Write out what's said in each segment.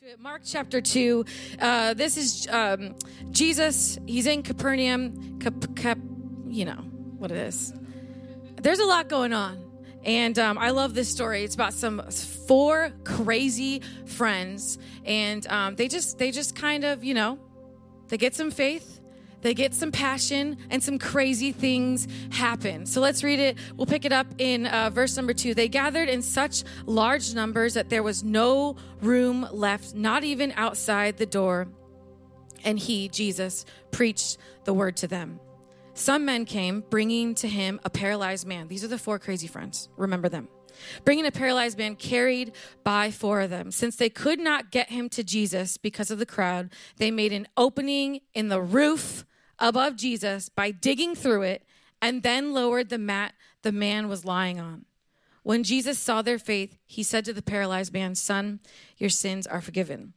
into it. Mark chapter 2. Uh, this is um, Jesus. He's in Capernaum. Cap, Cap, you know what it is. There's a lot going on. And um, I love this story. It's about some four crazy friends, and um, they just they just kind of you know they get some faith, they get some passion and some crazy things happen. So let's read it. We'll pick it up in uh, verse number two. They gathered in such large numbers that there was no room left, not even outside the door. And he, Jesus, preached the word to them. Some men came bringing to him a paralyzed man. These are the four crazy friends. Remember them. Bringing a paralyzed man carried by four of them. Since they could not get him to Jesus because of the crowd, they made an opening in the roof above Jesus by digging through it and then lowered the mat the man was lying on. When Jesus saw their faith, he said to the paralyzed man, Son, your sins are forgiven.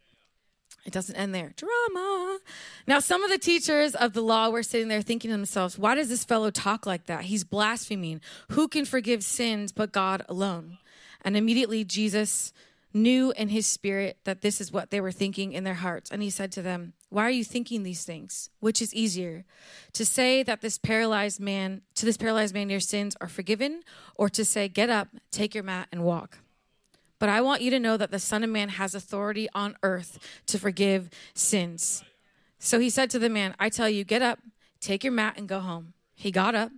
It doesn't end there. Drama. Now, some of the teachers of the law were sitting there thinking to themselves, Why does this fellow talk like that? He's blaspheming. Who can forgive sins but God alone? And immediately Jesus knew in his spirit that this is what they were thinking in their hearts. And he said to them, Why are you thinking these things? Which is easier, to say that this paralyzed man, to this paralyzed man, your sins are forgiven, or to say, Get up, take your mat, and walk? But I want you to know that the Son of Man has authority on earth to forgive sins. So he said to the man, I tell you, get up, take your mat, and go home. He got up,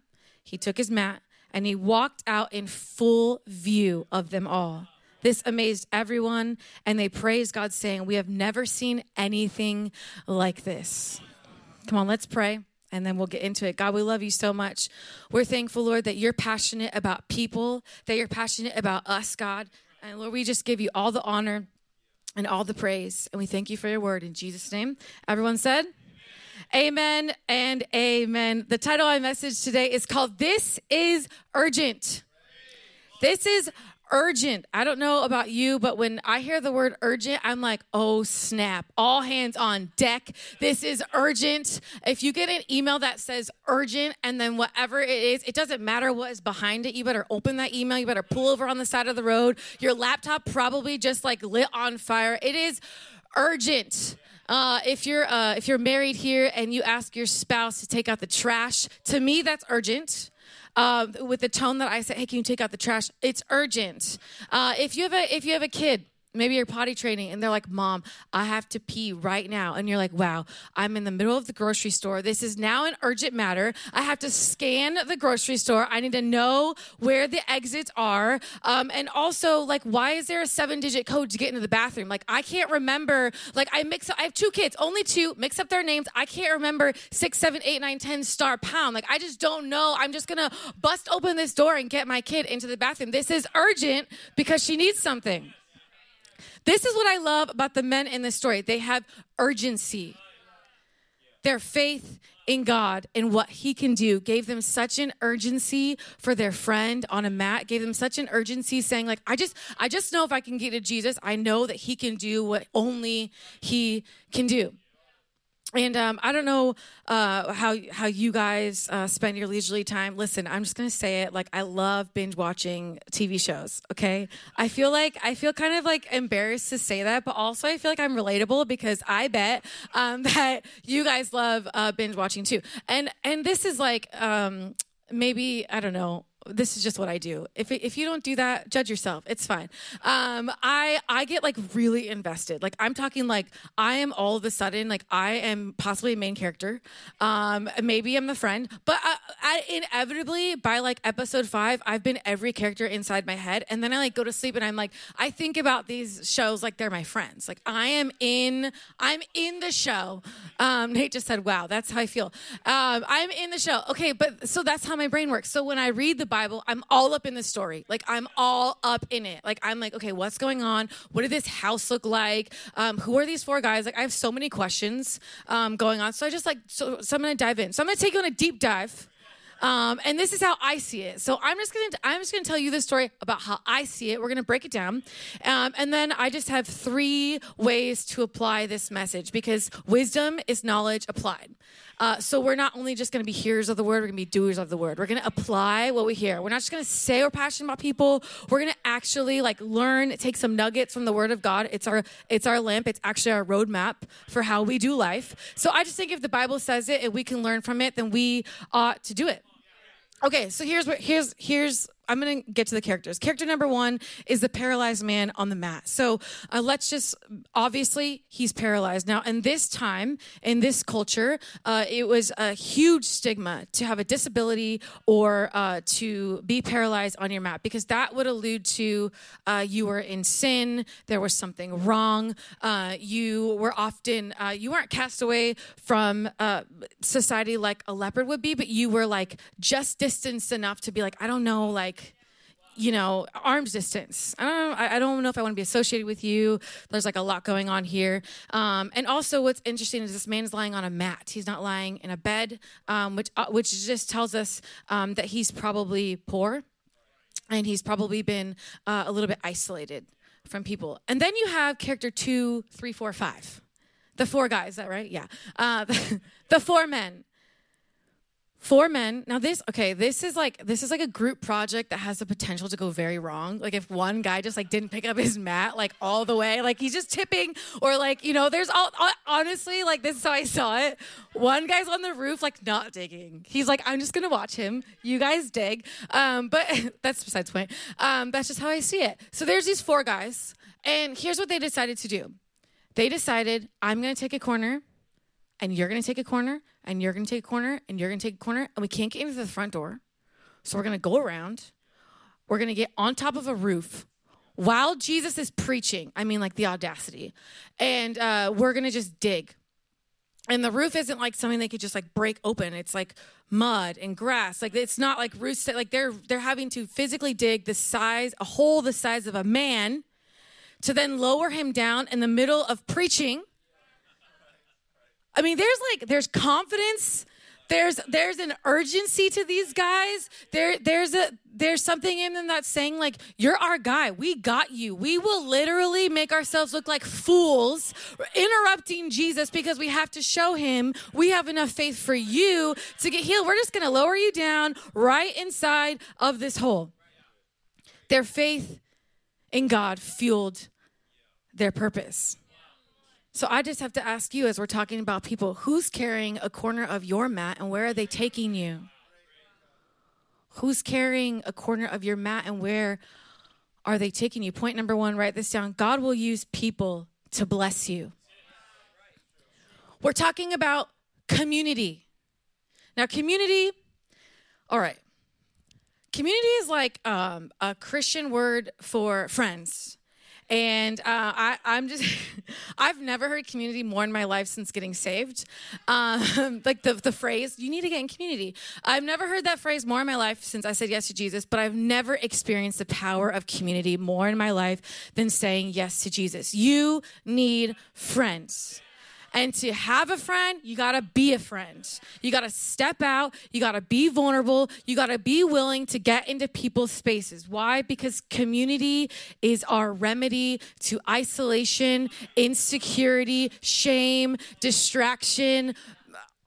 he took his mat, and he walked out in full view of them all. This amazed everyone, and they praised God, saying, We have never seen anything like this. Come on, let's pray and then we'll get into it. God, we love you so much. We're thankful, Lord, that you're passionate about people, that you're passionate about us, God. And Lord, we just give you all the honor and all the praise. And we thank you for your word in Jesus' name. Everyone said, Amen and amen. The title of my message today is called This is Urgent. This is urgent. I don't know about you, but when I hear the word urgent, I'm like, oh snap, all hands on deck. This is urgent. If you get an email that says urgent and then whatever it is, it doesn't matter what is behind it. You better open that email. You better pull over on the side of the road. Your laptop probably just like lit on fire. It is urgent. Uh, if you're uh, if you're married here and you ask your spouse to take out the trash, to me that's urgent uh, with the tone that I say, "Hey, can you take out the trash?" It's urgent. Uh, if you have a if you have a kid maybe you're potty training and they're like, Mom, I have to pee right now. And you're like, Wow, I'm in the middle of the grocery store. This is now an urgent matter. I have to scan the grocery store. I need to know where the exits are. Um, and also, like, why is there a seven digit code to get into the bathroom? Like, I can't remember. Like, I mix up, I have two kids, only two, mix up their names. I can't remember six, seven, eight, nine, ten star pound. Like, I just don't know. I'm just gonna bust open this door and get my kid into the bathroom. This is urgent because she needs something. This is what I love about the men in this story. They have urgency. Their faith in God and what He can do gave them such an urgency for their friend on a mat, gave them such an urgency saying, like, I just, I just know if I can get to Jesus, I know that He can do what only He can do and um, I don't know uh, how how you guys uh, spend your leisurely time. Listen, I'm just gonna say it. Like I love binge watching TV shows. Okay, I feel like I feel kind of like embarrassed to say that, but also I feel like I'm relatable because I bet um, that you guys love uh, binge watching too. And and this is like um, maybe I don't know this is just what I do. If if you don't do that, judge yourself. It's fine. Um, I I get like really invested. Like I'm talking like I am all of a sudden like I am possibly a main character. Um, maybe I'm the friend, but I, I, inevitably by like episode five, I've been every character inside my head, and then I like go to sleep and I'm like I think about these shows like they're my friends. Like I am in I'm in the show. Um, Nate just said, "Wow, that's how I feel." Um, I'm in the show. Okay, but so that's how my brain works. So when I read the Bible, I'm all up in the story. Like I'm all up in it. Like I'm like, okay, what's going on? What did this house look like? Um, who are these four guys? Like I have so many questions um, going on. So I just like, so, so I'm gonna dive in. So I'm gonna take you on a deep dive Um, and this is how I see it. So I'm just gonna I'm just gonna tell you the story about how I see it. We're gonna break it down, um, and then I just have three ways to apply this message because wisdom is knowledge applied. Uh, so we're not only just going to be hearers of the word, we're going to be doers of the word. We're going to apply what we hear. We're not just going to say we're passionate about people. We're going to actually like learn, take some nuggets from the word of God. It's our it's our lamp. It's actually our roadmap for how we do life. So I just think if the Bible says it and we can learn from it, then we ought to do it. Okay, so here's what here's here's I'm going to get to the characters. Character number one is the paralyzed man on the mat. So uh, let's just, obviously, he's paralyzed. Now, in this time, in this culture, uh, it was a huge stigma to have a disability or uh, to be paralyzed on your mat because that would allude to uh, you were in sin, there was something wrong, uh, you were often, uh, you weren't cast away from society like a leopard would be, but you were like just distanced enough to be like, I don't know, like, you know, arm's distance. I don't I don't know if I want to be associated with you. There's like a lot going on here. Um, and also, what's interesting is this man is lying on a mat. He's not lying in a bed, um, which uh, which just tells us um, that he's probably poor, and he's probably been uh, a little bit isolated from people. And then you have character two, three, four, five. The four guys, is that right? Yeah. Uh, the, the four men four men. Now this okay this is like this is like a group project that has the potential to go very wrong. Like if one guy just like didn't pick up his mat like all the way like he's just tipping or like you know there's all honestly like this is how i saw it. One guy's on the roof like not digging. He's like i'm just gonna watch him. You guys dig. Um but that's besides the point. Um that's just how i see it. So there's these four guys and here's what they decided to do. They decided i'm gonna take a corner and you're going to take a corner and you're going to take a corner and you're going to take a corner and we can't get into the front door. So we're going to go around. We're going to get on top of a roof while Jesus is preaching. I mean, like the audacity. And uh, we're going to just dig. And the roof isn't like something they could just like break open. It's like mud and grass. Like it's not like roots. Like they're they're having to physically dig the size, a hole the size of a man, to then lower him down in the middle of preaching I mean, there's like there's confidence. There's there's an urgency to these guys. There there's a there's something in them that's saying like you're our guy. We got you. We will literally make ourselves look like fools interrupting Jesus because we have to show him we have enough faith for you to get healed. We're just going to lower you down right inside of this hole. Their faith in God fueled their purpose. So I just have to ask you as we're talking about people, who's carrying a corner of your mat and where are they taking you? Who's carrying a corner of your mat and where are they taking you? Point number one, write this down. God will use people to bless you. We're talking about community. Now, community, all right. Community is like um, a Christian word for friends. And uh, I, am just, I've never heard community more in my life since getting saved. Um, like the, the phrase, you need to get in community. I've never heard that phrase more in my life since I said yes to Jesus, but I've never experienced the power of community more in my life than saying yes to Jesus. You need friends. And to have a friend, you got to be a friend. You got to step out. You got to be vulnerable. You got to be willing to get into people's spaces. Why? Because community is our remedy to isolation, insecurity, shame, distraction,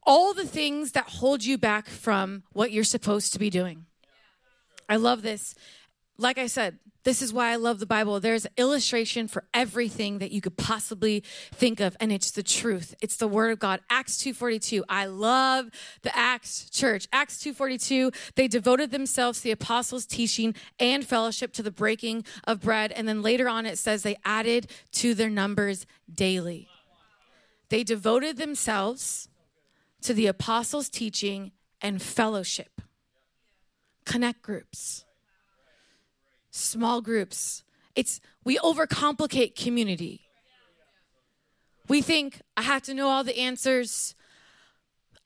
all the things that hold you back from what you're supposed to be doing. I love this. Like I said, this is why I love the Bible. There's illustration for everything that you could possibly think of and it's the truth. It's the word of God. Acts 2:42. I love the Acts church. Acts 2:42, they devoted themselves to the apostles' teaching and fellowship to the breaking of bread and then later on it says they added to their numbers daily. They devoted themselves to the apostles' teaching and fellowship. Connect groups small groups. It's we overcomplicate community. We think I have to know all the answers.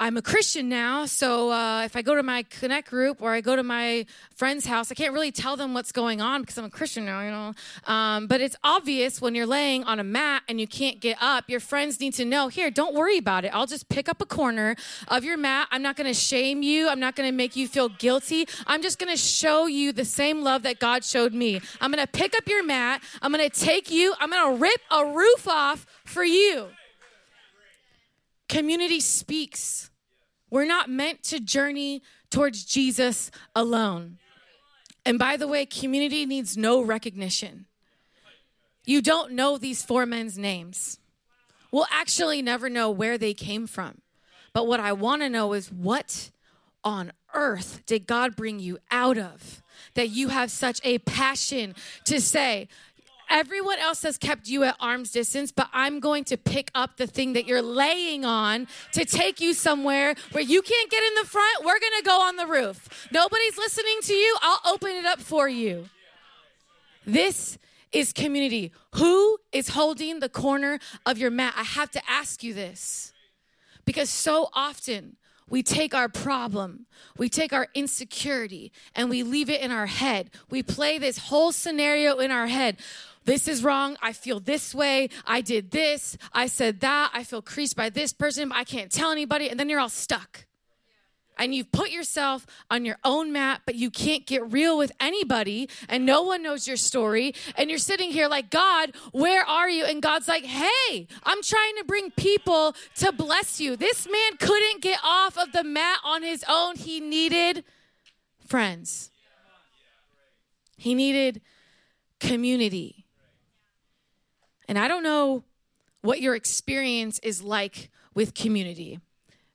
I'm a Christian now, so uh, if I go to my Connect group or I go to my friend's house, I can't really tell them what's going on because I'm a Christian now, you know. Um, but it's obvious when you're laying on a mat and you can't get up, your friends need to know here, don't worry about it. I'll just pick up a corner of your mat. I'm not going to shame you, I'm not going to make you feel guilty. I'm just going to show you the same love that God showed me. I'm going to pick up your mat, I'm going to take you, I'm going to rip a roof off for you. Community speaks. We're not meant to journey towards Jesus alone. And by the way, community needs no recognition. You don't know these four men's names. We'll actually never know where they came from. But what I want to know is what on earth did God bring you out of that you have such a passion to say, Everyone else has kept you at arm's distance, but I'm going to pick up the thing that you're laying on to take you somewhere where you can't get in the front. We're going to go on the roof. Nobody's listening to you. I'll open it up for you. This is community. Who is holding the corner of your mat? I have to ask you this because so often we take our problem, we take our insecurity, and we leave it in our head. We play this whole scenario in our head this is wrong. I feel this way. I did this. I said that. I feel creased by this person. I can't tell anybody. And then you're all stuck. And you've put yourself on your own map, but you can't get real with anybody, and no one knows your story. And you're sitting here like, God, where are you? And God's like, hey, I'm trying to bring people to bless you. This man couldn't get off of the mat on his own. He needed friends, he needed community. And I don't know what your experience is like with community.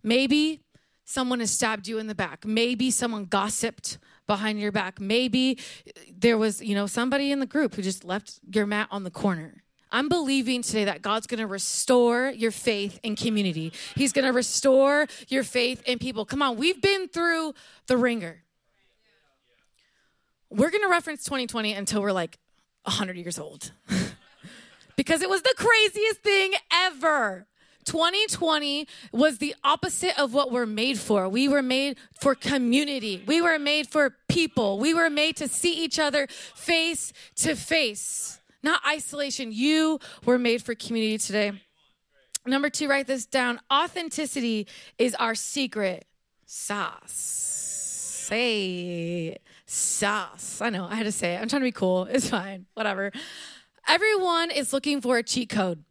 Maybe someone has stabbed you in the back. Maybe someone gossiped behind your back. Maybe there was, you know, somebody in the group who just left your mat on the corner. I'm believing today that God's to restore your faith in community. He's to restore your faith in people. Come on, we've been through the wringer. We're to reference 2020 until we're like 100 years old. because it was the craziest thing ever. 2020 was the opposite of what we're made for. We were made for community. We were made for people. We were made to see each other face to face, not isolation. You were made for community today. Number two, write this down. Authenticity is our secret sauce. Say sauce. I know, I had to say it. I'm trying to be cool. It's fine. Whatever. Everyone is looking for a cheat code.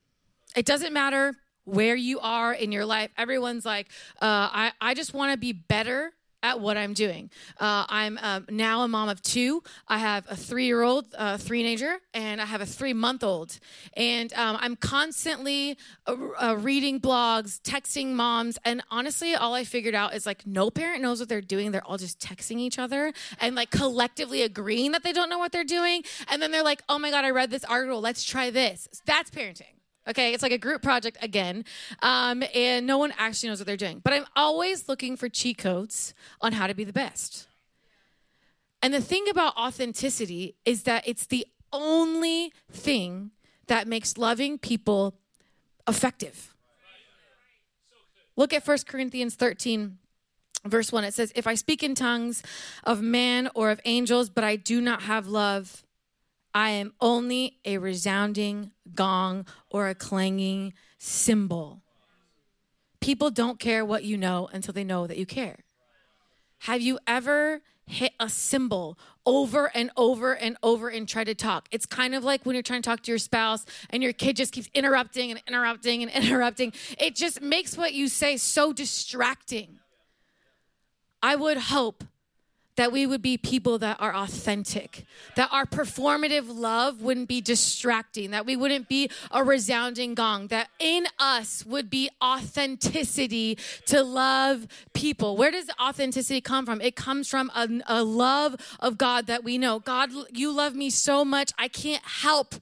It doesn't matter where you are in your life. Everyone's like, uh, I, I just want to be better at what I'm doing. Uh, I'm um, now a mom of two. I have a three year old, uh, three-nager, and I have a three month old. And um, I'm constantly uh, uh, reading blogs, texting moms. And honestly, all I figured out is like no parent knows what they're doing. They're all just texting each other and like collectively agreeing that they don't know what they're doing. And then they're like, oh my God, I read this article. Let's try this. That's parenting. Okay, it's like a group project again, um, and no one actually knows what they're doing. But I'm always looking for cheat codes on how to be the best. And the thing about authenticity is that it's the only thing that makes loving people effective. Look at 1 Corinthians 13, verse 1. It says, If I speak in tongues of man or of angels, but I do not have love, I am only a resounding gong or a clanging cymbal. People don't care what you know until they know that you care. Have you ever hit a cymbal over and over and over and try to talk? It's kind of like when you're trying to talk to your spouse and your kid just keeps interrupting and interrupting and interrupting. It just makes what you say so distracting. I would hope that we would be people that are authentic, that our performative love wouldn't be distracting, that we wouldn't be a resounding gong, that in us would be authenticity to love people. Where does authenticity come from? It comes from a, a love of God that we know. God, you love me so much, I can't help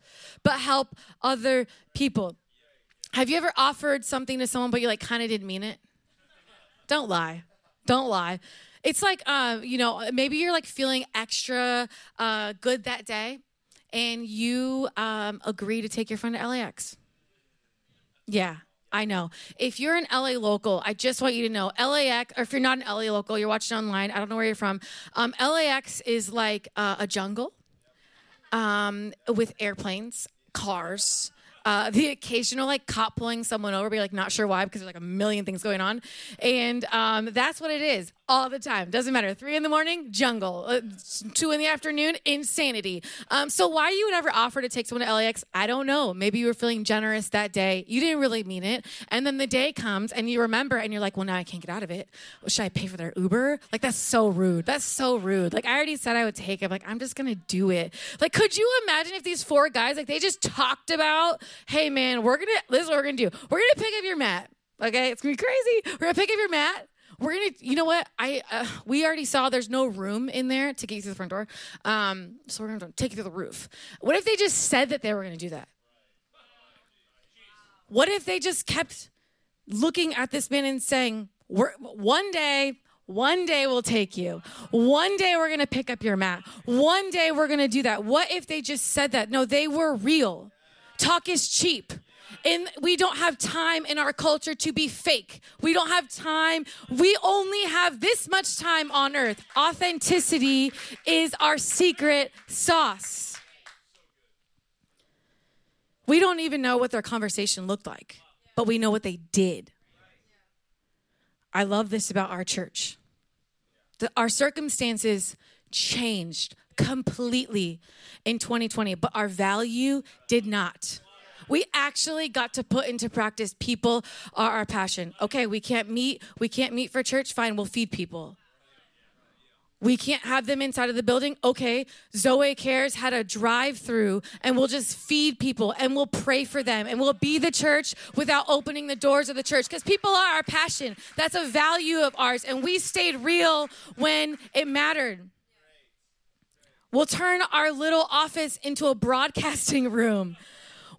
but help other people. Have you ever offered something to someone, but you like kind of didn't mean it? Don't lie. Don't lie. It's like, uh, you know, maybe you're like feeling extra uh, good that day and you um, agree to take your friend to LAX. Yeah, I know. If you're an LA local, I just want you to know LAX, or if you're not an LA local, you're watching online, I don't know where you're from. Um, LAX is like uh, a jungle um, with airplanes, cars, uh, the occasional like cop pulling someone over, be like not sure why because there's like a million things going on, and um, that's what it is all the time. Doesn't matter. Three in the morning, jungle. Uh, two in the afternoon, insanity. Um, so why you would ever offer to take someone to LAX, I don't know. Maybe you were feeling generous that day. You didn't really mean it, and then the day comes and you remember, and you're like, well, now I can't get out of it. Well, should I pay for their Uber? Like that's so rude. That's so rude. Like I already said I would take it. Like I'm just gonna do it. Like could you imagine if these four guys like they just talked about, hey man, we're gonna this is what we're gonna do. We're gonna pick up your mat. Okay, it's gonna be crazy. We're gonna pick up your mat we're gonna you know what i uh, we already saw there's no room in there to get you through the front door um, so we're gonna take you through the roof what if they just said that they were gonna do that what if they just kept looking at this man and saying we're one day one day we'll take you. One day we're going to pick up your mat. One day we're going to do that. What if they just said that? No, they were real. Talk is cheap. And we don't have time in our culture to be fake. We don't have time. We only have this much time on earth. Authenticity is our secret sauce. We don't even know what their conversation looked like, but we know what they did. I love this about our church. The, our circumstances changed completely in 2020, but our value did not we actually got to put into practice people are our passion. Okay, we can't meet, we can't meet for church, fine, we'll feed people. We can't have them inside of the building. Okay, Zoe Cares had a drive through and we'll just feed people and we'll pray for them and we'll be the church without opening the doors of the church because people are our passion. That's a value of ours and we stayed real when it mattered. We'll turn our little office into a broadcasting room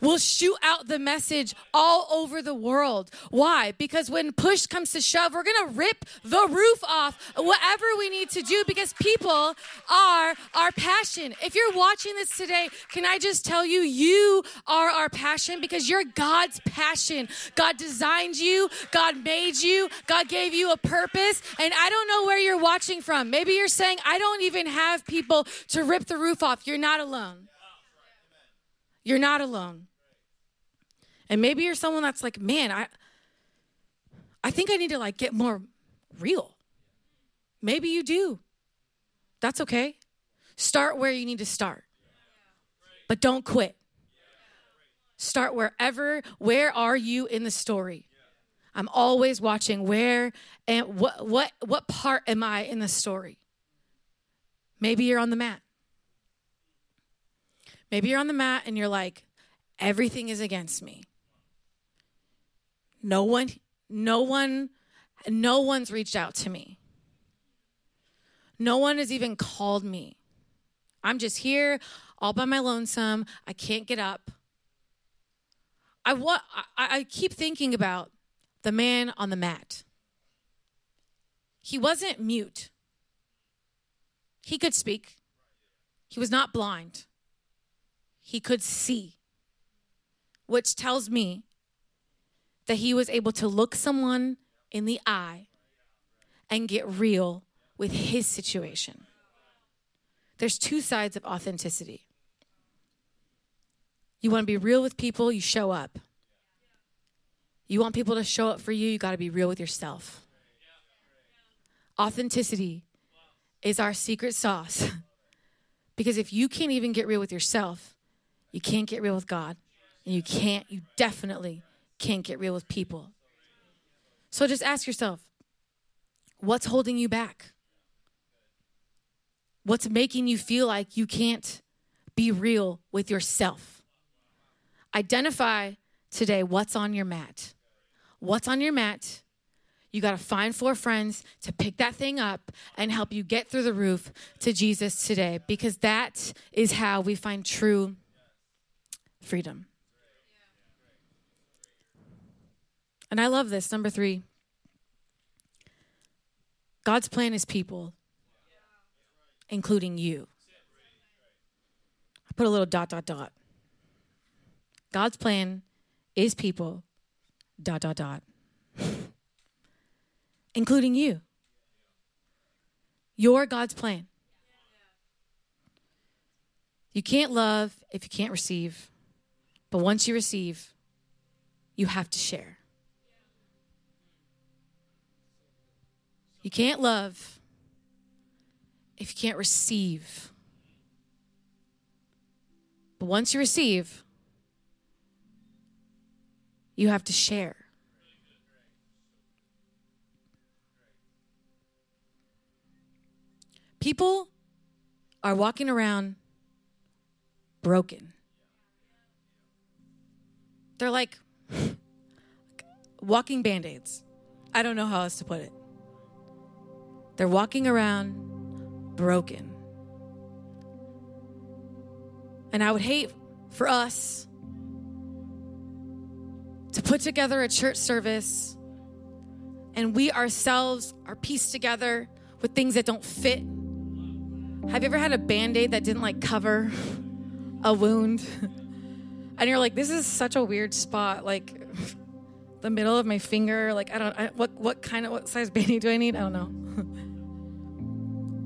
will shoot out the message all over the world. Why? Because when push comes to shove, we're going to rip the roof off, whatever we need to do, because people are our passion. If you're watching this today, can I just tell you, you are our passion because you're God's passion. God designed you, God made you, God gave you a purpose. And I don't know where you're watching from. Maybe you're saying, I don't even have people to rip the roof off. You're not alone. You're not alone. And maybe you're someone that's like, man, I I think I need to like get more real. Maybe you do. That's okay. Start where you need to start. But don't quit. Start wherever where are you in the story? I'm always watching where and what what what part am I in the story? Maybe you're on the mat. Maybe you're on the mat and you're like everything is against me. No one, no one, no one's reached out to me. No one has even called me. I'm just here all by my lonesome. I can't get up. I want I, I keep thinking about the man on the mat. He wasn't mute. He could speak. He was not blind. He could see, which tells me that he was able to look someone in the eye and get real with his situation. There's two sides of authenticity. You want to be real with people, you show up. You want people to show up for you, you got to be real with yourself. Authenticity is our secret sauce. because if you can't even get real with yourself, you can't get real with God. And you can't, you definitely can't get real with people. So just ask yourself what's holding you back? What's making you feel like you can't be real with yourself? Identify today what's on your mat. What's on your mat? You got to find four friends to pick that thing up and help you get through the roof to Jesus today because that is how we find true freedom. And I love this. Number three God's plan is people, including you. I put a little dot, dot, dot. God's plan is people, dot, dot, dot, including you. You're God's plan. You can't love if you can't receive, but once you receive, you have to share. You can't love if you can't receive. But once you receive, you have to share. People are walking around broken. They're like walking band aids. I don't know how else to put it. They're walking around broken. And I would hate for us to put together a church service and we ourselves are pieced together with things that don't fit. Have you ever had a band aid that didn't like cover a wound? And you're like, this is such a weird spot. Like, the middle of my finger. Like, I don't, I, what, what kind of, what size band aid do I need? I don't know.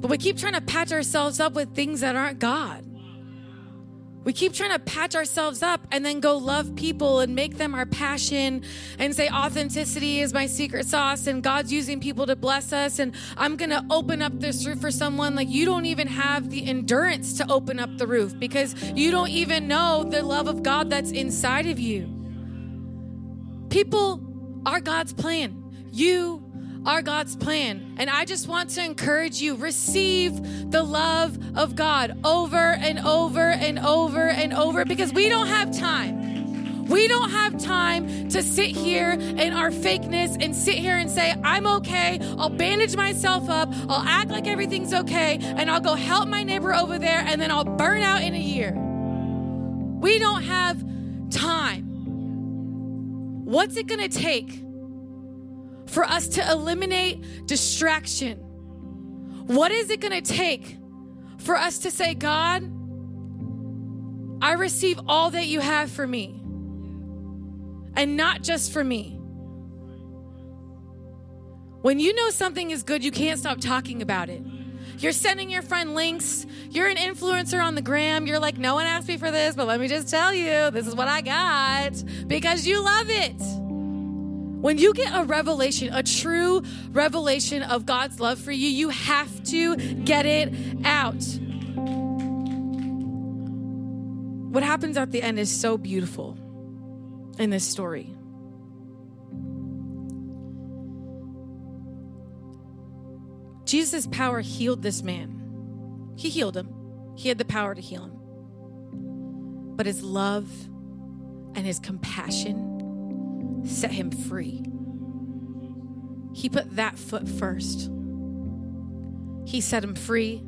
But we keep trying to patch ourselves up with things that aren't God. We keep trying to patch ourselves up and then go love people and make them our passion and say authenticity is my secret sauce and God's using people to bless us and I'm going to open up this roof for someone like you don't even have the endurance to open up the roof because you don't even know the love of God that's inside of you. People are God's plan. You are God's plan. And I just want to encourage you receive the love of God over and over and over and over because we don't have time. We don't have time to sit here in our fakeness and sit here and say, I'm okay. I'll bandage myself up. I'll act like everything's okay. And I'll go help my neighbor over there. And then I'll burn out in a year. We don't have time. What's it going to take for us to eliminate distraction? What is it going to take for us to say, God, I receive all that you have for me, and not just for me? When you know something is good, you can't stop talking about it. You're sending your friend links. You're an influencer on the gram. You're like, no one asked me for this, but let me just tell you, this is what I got because you love it. When you get a revelation, a true revelation of God's love for you, you have to get it out. What happens at the end is so beautiful in this story. Jesus' power healed this man. He healed him, he had the power to heal him. But his love and his compassion set him free. He put that foot first. He set him free.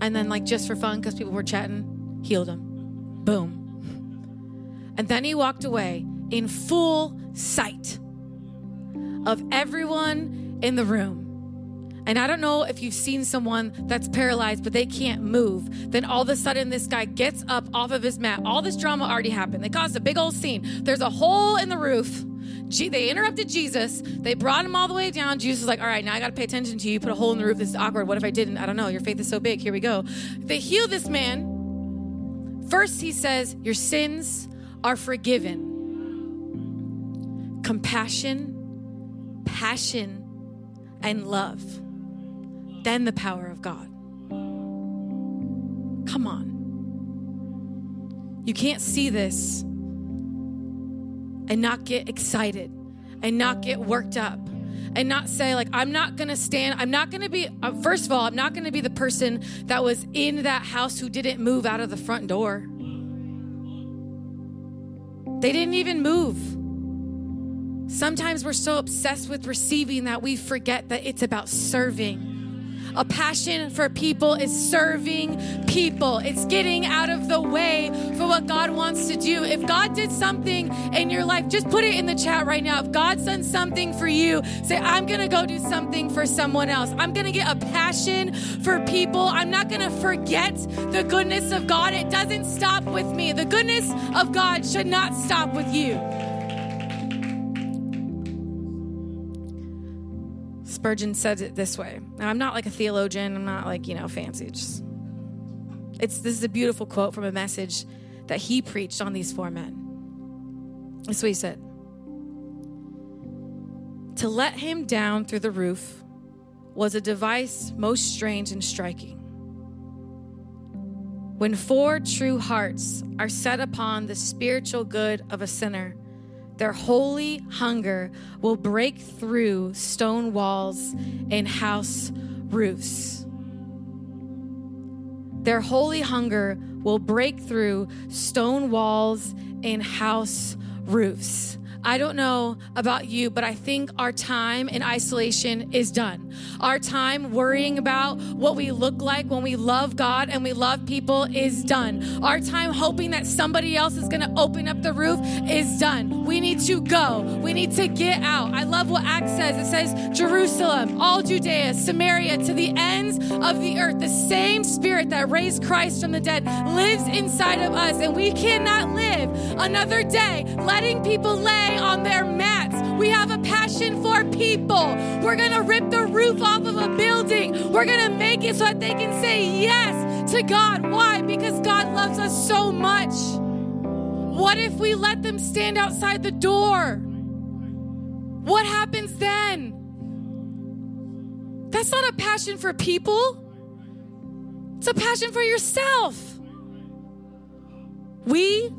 And then, like, just for fun, because people were chatting, healed him. Boom. And then he walked away in full sight of everyone in the room. And I don't know if you've seen someone that's paralyzed, but they can't move. Then all of a sudden, this guy gets up off of his mat. All this drama already happened. They caused a big old scene. There's a hole in the roof. They interrupted Jesus. They brought him all the way down. Jesus is like, All right, now I got to pay attention to you. Put a hole in the roof. This is awkward. What if I didn't? I don't know. Your faith is so big. Here we go. They heal this man. First, he says, Your sins are forgiven. Compassion, passion, and love then the power of God. Come on. You can't see this and not get excited and not get worked up and not say like i'm not gonna stand i'm not gonna be uh, first of all i'm not gonna be the person that was in that house who didn't move out of the front door they didn't even move sometimes we're so obsessed with receiving that we forget that it's about serving a passion for people is serving people. It's getting out of the way for what God wants to do. If God did something in your life, just put it in the chat right now. If God's done something for you, say, I'm going to go do something for someone else. I'm going to get a passion for people. I'm not going to forget the goodness of God. It doesn't stop with me. The goodness of God should not stop with you. Spurgeon says it this way. Now, I'm not like a theologian, I'm not like, you know, fancy. Just, it's, this is a beautiful quote from a message that he preached on these four men. That's what he said. To let him down through the roof was a device most strange and striking. When four true hearts are set upon the spiritual good of a sinner, their holy hunger will break through stone walls and house roofs. Their holy hunger will break through stone walls and house roofs. I don't know about you, but I think our time in isolation is done. Our time worrying about what we look like when we love God and we love people is done. Our time hoping that somebody else is going to open up the roof is done. We need to go. We need to get out. I love what Acts says. It says, Jerusalem, all Judea, Samaria, to the ends of the earth. The same spirit that raised Christ from the dead lives inside of us, and we cannot live another day letting people lay on their mats. We have a passion for people. We're going to rip the roof off of a building. We're going to make it so that they can say yes to God. Why? Because God loves us so much. What if we let them stand outside the door? What happens then? That's not a passion for people. It's a passion for yourself. We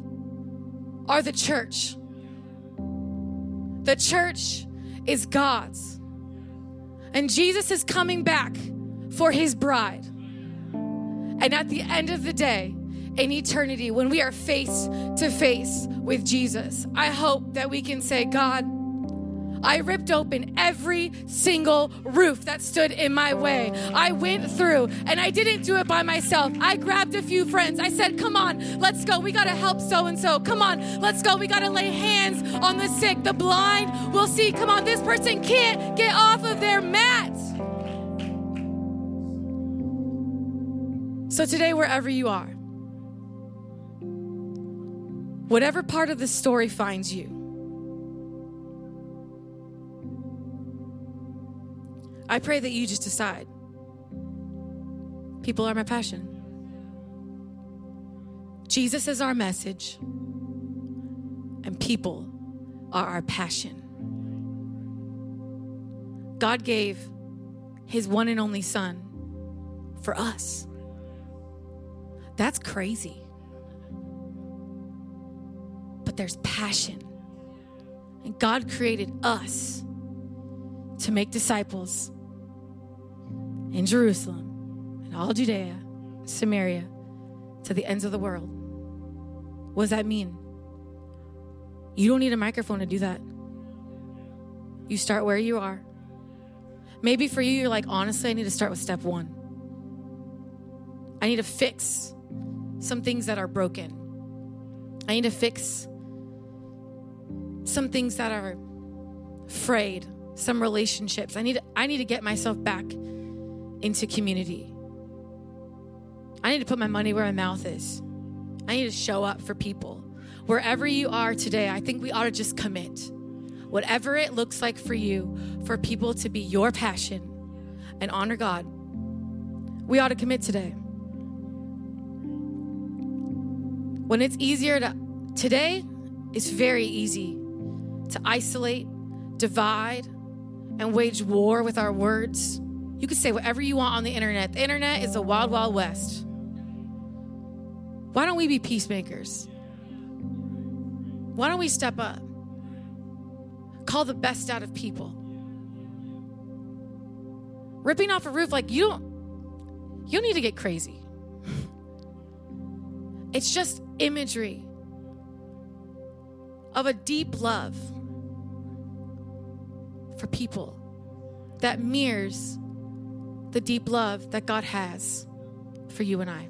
are the church. The church is God's. And Jesus is coming back for his bride. And at the end of the day, in eternity, when we are face to face with Jesus, I hope that we can say, God, I ripped open every single roof that stood in my way. I went through and I didn't do it by myself. I grabbed a few friends. I said, Come on, let's go. We got to help so and so. Come on, let's go. We got to lay hands on the sick, the blind. We'll see. Come on, this person can't get off of their mat. So today, wherever you are, whatever part of the story finds you, I pray that you just decide people are my passion. Jesus is our message, and people are our passion. God gave his one and only Son for us. That's crazy. But there's passion. And God created us to make disciples in Jerusalem and all Judea, Samaria, to the ends of the world. What does that mean? You don't need a microphone to do that. You start where you are. Maybe for you, you're like, honestly, I need to start with step one. I need to fix some things that are broken. I need to fix some things that are frayed, some relationships. I need I need to get myself back into community. I need to put my money where my mouth is. I need to show up for people. Wherever you are today, I think we ought to just commit. Whatever it looks like for you, for people to be your passion and honor God, we ought to commit today. When it's easier to, today, it's very easy to isolate, divide, and wage war with our words you can say whatever you want on the internet. The internet is a wild, wild west. Why don't we be peacemakers? Why don't we step up? Call the best out of people. Ripping off a roof like you don't you don't need to get crazy. It's just imagery of a deep love for people that mirrors the deep love that God has for you and I.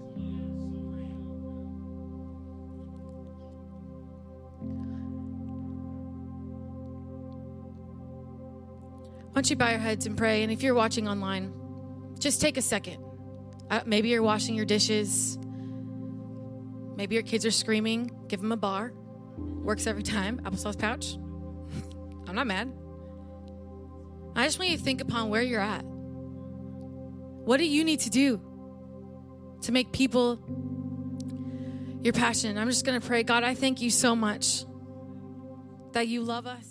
Why don't you bow your heads and pray? And if you're watching online, just take a second. Uh, maybe you're washing your dishes. Maybe your kids are screaming. Give them a bar. Works every time. Applesauce pouch. I'm not mad. I just want you to think upon where you're at. What do you need to do to make people your passion? I'm just going to pray, God, I thank you so much that you love us.